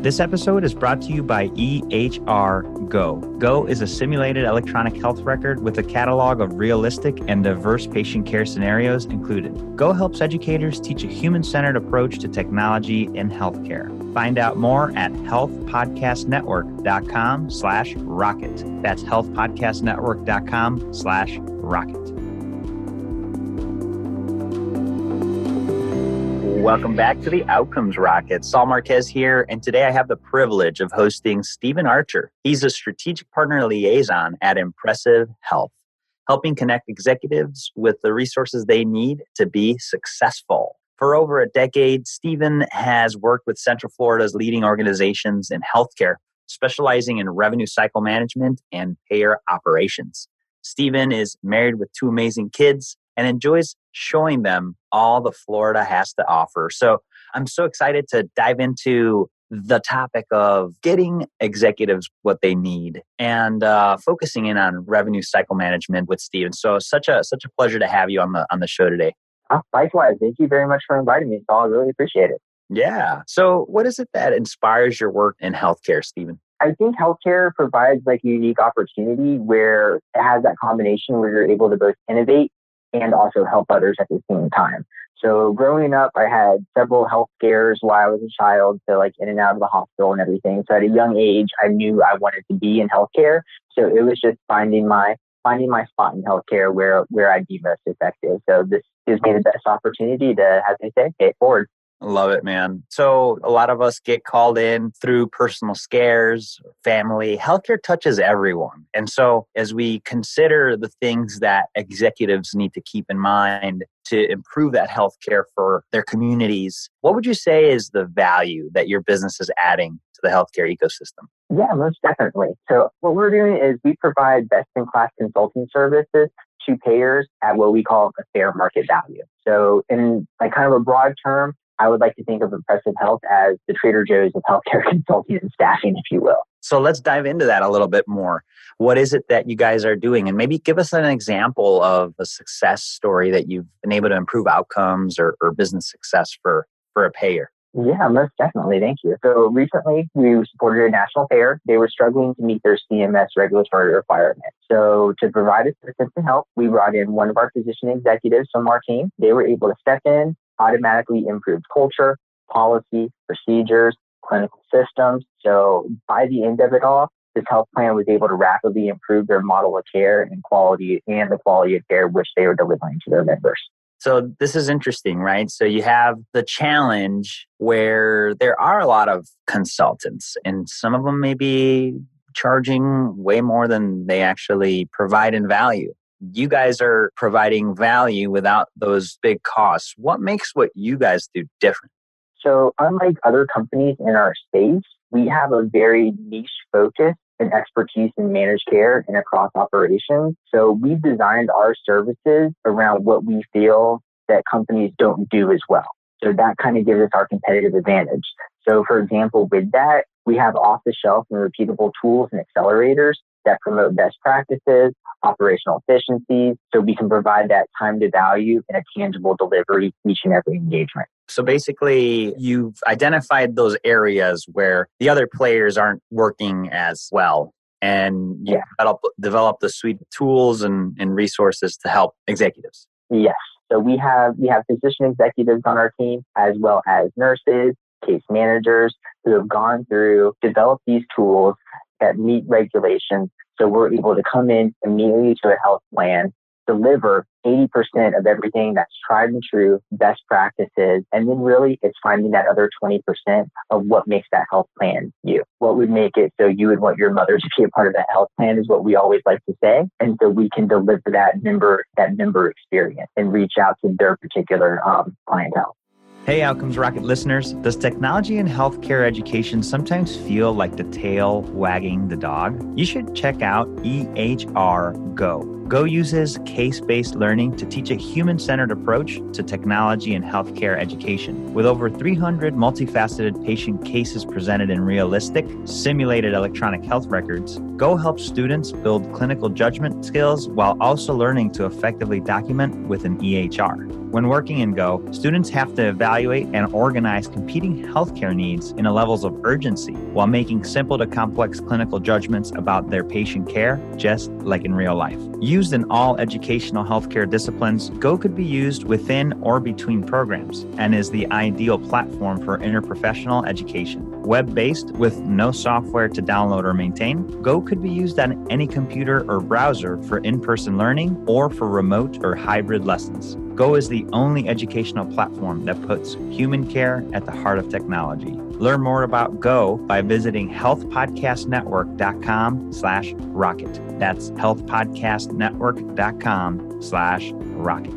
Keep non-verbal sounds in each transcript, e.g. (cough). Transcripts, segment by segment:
This episode is brought to you by EHR Go. Go is a simulated electronic health record with a catalog of realistic and diverse patient care scenarios included. Go helps educators teach a human centered approach to technology in healthcare. Find out more at healthpodcastnetwork.com slash rocket. That's healthpodcastnetwork.com slash rocket. Welcome back to the Outcomes Rocket. Saul Marquez here, and today I have the privilege of hosting Stephen Archer. He's a strategic partner liaison at Impresiv Health, helping connect executives with the resources they need to be successful. For over a decade, Stephen has worked with Central Florida's leading organizations in healthcare, specializing in revenue cycle management and payer operations. Stephen is married with two amazing kids and enjoys showing them all the Florida has to offer. So I'm so excited to dive into the topic of getting executives what they need and uh, focusing in on revenue cycle management with Stephen. So such a such a pleasure to have you on the on the show today. Oh, likewise, thank you very much for inviting me. I really appreciate it. Yeah. So what is it that inspires your work in healthcare, Stephen? I think healthcare provides like a unique opportunity where it has that combination where you're able to both innovate and also help others at the same time. So growing up, I had several health scares while I was a child, so like in and out of the hospital and everything. So at a young age, I knew I wanted to be in healthcare. So it was just finding my finding my spot in healthcare where where I'd be most effective. So this gives me the best opportunity to, as they say, pay forward. Love it, man. So, a lot of us get called in through personal scares, family. Healthcare touches everyone. And so, as we consider the things that executives need to keep in mind to improve that healthcare for their communities, what would you say is the value that your business is adding to the healthcare ecosystem? Yeah, most definitely. So, what we're doing is we provide best in class consulting services to payers at what we call a fair market value. So, in like kind of a broad term, I would like to think of Impresiv Health as the Trader Joe's of healthcare (laughs) consulting and staffing, if you will. So let's dive into that a little bit more. What is it that you guys are doing? And maybe give us an example of a success story that you've been able to improve outcomes or, or business success for, for a payer. Yeah, most definitely. Thank you. So recently we supported a national payer. They were struggling to meet their CMS regulatory requirements. So to provide assistance and help, we brought in one of our physician executives from our team. They were able to step in, automatically improved culture, policy, procedures, clinical systems. So by the end of it all, this health plan was able to rapidly improve their model of care and quality and the quality of care which they were delivering to their members. So this is interesting, right? So you have the challenge where there are a lot of consultants and some of them may be charging way more than they actually provide in value you guys are providing value without those big costs. What makes what you guys do different? So, unlike other companies in our space, we have a very niche focus and expertise in managed care and across operations. So, we've designed our services around what we feel that companies don't do as well. So, that kind of gives us our competitive advantage. So, for example, with that, we have off the shelf and repeatable tools and accelerators that promote best practices, operational efficiencies, so we can provide that time to value and a tangible delivery each and every engagement. So basically, you've identified those areas where the other players aren't working as well. And you yeah. develop, develop the suite of tools and, and resources to help executives. Yes. So we have we have physician executives on our team as well as nurses, case managers who have gone through, developed these tools that meet regulations. So we're able to come in immediately to a health plan, deliver 80% of everything that's tried and true, best practices. And then really it's finding that other 20% of what makes that health plan you. What would make it so you would want your mother to be a part of that health plan is what we always like to say. And so we can deliver that member, that member experience and reach out to their particular um, clientele. Hey, Outcomes Rocket listeners. Does technology in healthcare education sometimes feel like the tail wagging the dog? You should check out EHR Go. Go uses case based learning to teach a human centered approach to technology in healthcare education. With over 300 multifaceted patient cases presented in realistic, simulated electronic health records, Go helps students build clinical judgment skills while also learning to effectively document with an EHR. When working in Go, students have to evaluate and organize competing healthcare needs in a levels of urgency while making simple to complex clinical judgments about their patient care, just like in real life. Used in all educational healthcare disciplines, Go could be used within or between programs and is the ideal platform for interprofessional education. Web based with no software to download or maintain, Go could be used on any computer or browser for in person learning or for remote or hybrid lessons. Go is the only educational platform that puts human care at the heart of technology. Learn more about Go by visiting healthpodcastnetwork.com slash rocket. That's healthpodcastnetwork.com slash rocket.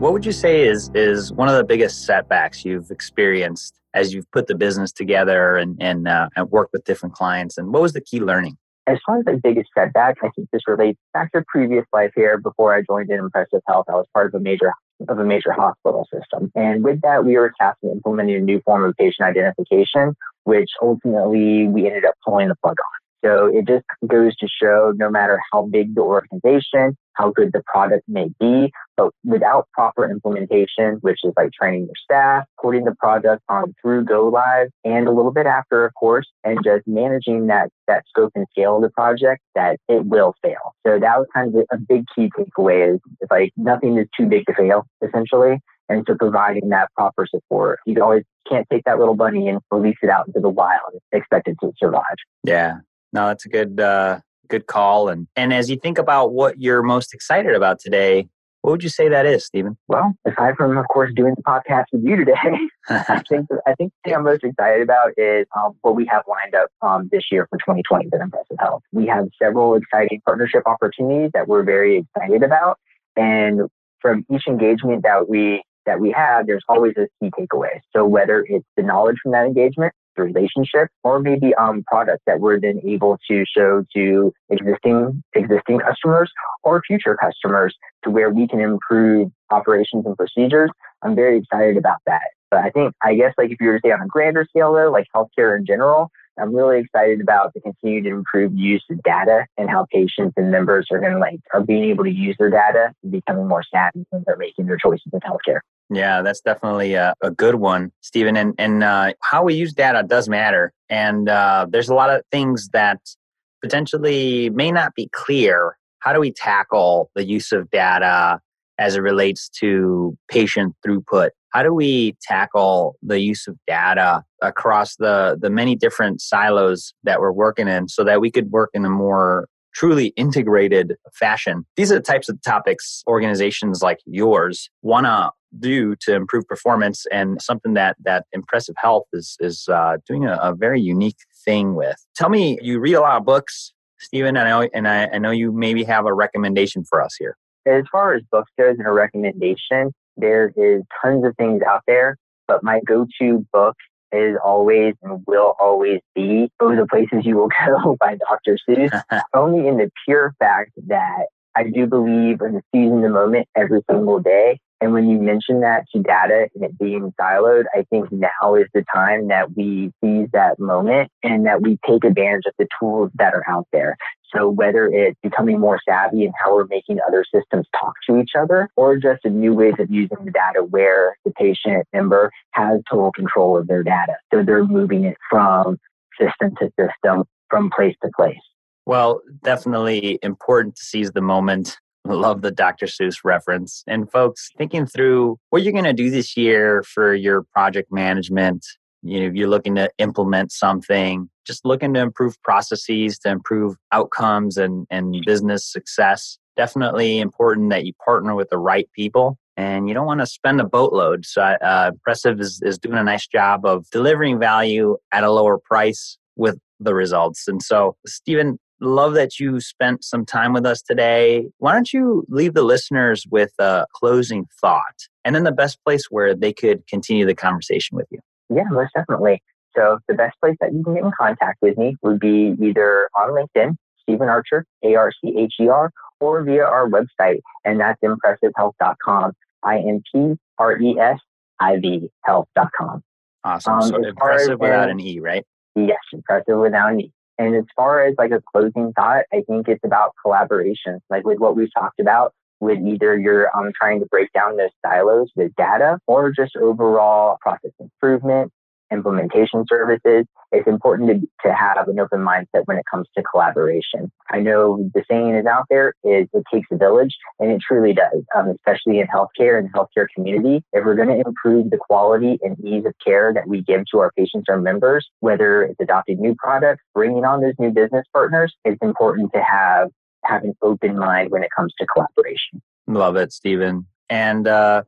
What would you say is is one of the biggest setbacks you've experienced as you've put the business together and and, uh, and worked with different clients? And what was the key learning? As far as the biggest setback, I think this relates back to previous life here. Before I joined in Impresiv Health, I was part of a major of a major hospital system, and with that, we were tasked with implementing a new form of patient identification, which ultimately we ended up pulling the plug on. So it just goes to show no matter how big the organization, how good the product may be, but without proper implementation, which is like training your staff, putting the product on through go live and a little bit after, of course, and just managing that, that scope and scale of the project, that it will fail. So that was kind of a big key takeaway is it's like nothing is too big to fail, essentially. And so providing that proper support, you always can't take that little bunny and release it out into the wild and expect it to survive. Yeah. No, that's a good uh, good call. And and as you think about what you're most excited about today, what would you say that is, Stephen? Well, aside from, of course, doing the podcast with you today, (laughs) I think I think the thing I'm most excited about is um, what we have lined up um, this year for 2020 with Impresiv Health. We have several exciting partnership opportunities that we're very excited about, and from each engagement that we that we have, there's always a key takeaway. So whether it's the knowledge from that engagement, relationship, or maybe um products that we're then able to show to existing existing customers or future customers to where we can improve operations and procedures. I'm very excited about that. But I think I guess like if you were to say on a grander scale though, like healthcare in general, I'm really excited about the continued improved use of data and how patients and members are going to like are being able to use their data and becoming more savvy when they're making their choices in healthcare. Yeah, that's definitely a, a good one, Stephen. And and uh, how we use data does matter. And uh, there's a lot of things that potentially may not be clear. How do we tackle the use of data as it relates to patient throughput? How do we tackle the use of data across the, the many different silos that we're working in so that we could work in a more truly integrated fashion? These are the types of topics organizations like yours want to do to improve performance and something that that Impresiv health is is uh, doing a, a, very unique thing with tell me you read a lot of books stephen i know and I, I know you maybe have a recommendation for us here as far as books goes and a recommendation, there is tons of things out there, but my go-to book is always and will always be "Oh, the Places You Will (laughs) Go" by Dr. Seuss. (laughs) only in the pure fact that I do believe in the season the moment every single day. And when you mention that to data and it being siloed, I think now is the time that we seize that moment and that we take advantage of the tools that are out there. So whether it's becoming more savvy in how we're making other systems talk to each other or just new ways of using the data where the patient member has total control of their data. So they're moving it from system to system, from place to place. Well, definitely important to seize the moment. (laughs) Love the Dr. Seuss reference. And folks, thinking through what you're going to do this year for your project management, you know, you're looking to implement something, just looking to improve processes, to improve outcomes and, and business success. Definitely important that you partner with the right people and you don't want to spend a boatload. So, uh, Impresiv is, is doing a nice job of delivering value at a lower price with the results. And so, Stephen, love that you spent some time with us today. Why don't you leave the listeners with a closing thought and then the best place where they could continue the conversation with you? Yeah, most definitely. So the best place that you can get in contact with me would be either on LinkedIn, Stephen Archer, A-R-C-H-E-R, or via our website, and that's impresivhealth.com, I-M-P-R-E-S-I-V health.com. Awesome. Um, so impressive without an E, right? Yes, impressive without an E. And as far as like a closing thought, I think it's about collaboration. Like with what we've talked about, with either you're um, trying to break down those silos with data or just overall process improvement implementation services, it's important to, to have an open mindset when it comes to collaboration. I know the saying is out there is it takes a village, and it truly does, um, especially in healthcare and healthcare community. If we're going to improve the quality and ease of care that we give to our patients or members, whether it's adopting new products, bringing on those new business partners, it's important to have have an open mind when it comes to collaboration. Love it, Stephen. And uh,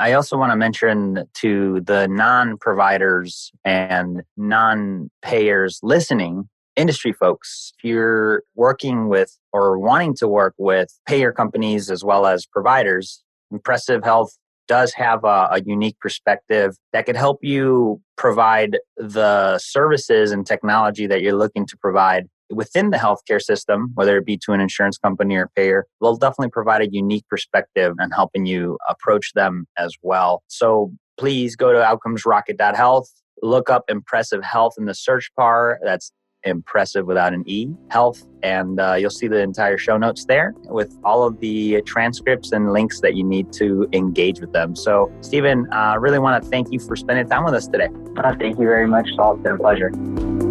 I also want to mention to the non providers and non payers listening, industry folks, if you're working with or wanting to work with payer companies as well as providers, Impresiv Health does have a, a, unique perspective that could help you provide the services and technology that you're looking to provide within the healthcare system, whether it be to an insurance company or payer, they'll definitely provide a unique perspective and helping you approach them as well. So please go to outcomesrocket.health, look up Impresiv health in the search bar. That's impressive without an E, health, and uh, you'll see the entire show notes there with all of the transcripts and links that you need to engage with them. So, Stephen, I uh, really want to thank you for spending time with us today. Uh, thank you very much, Saul. It's been a pleasure.